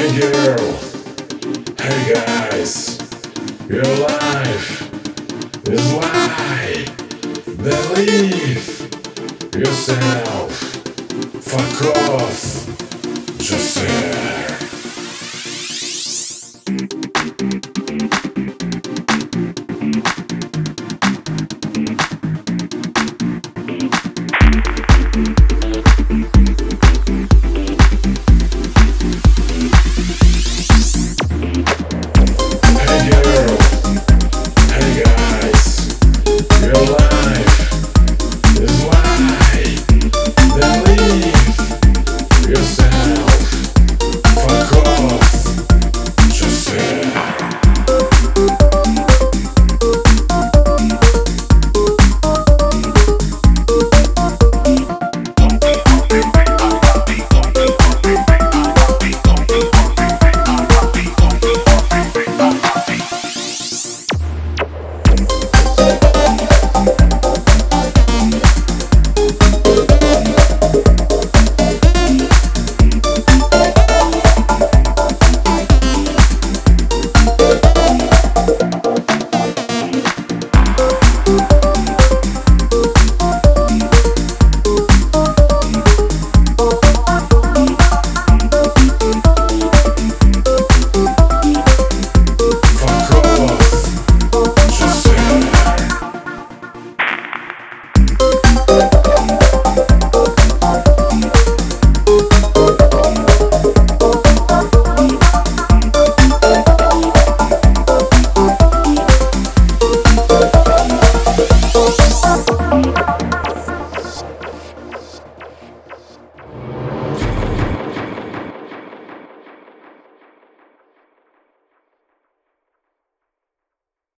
Hey girl, hey guys, your life is lie. Believe yourself. Fuck off. Just there.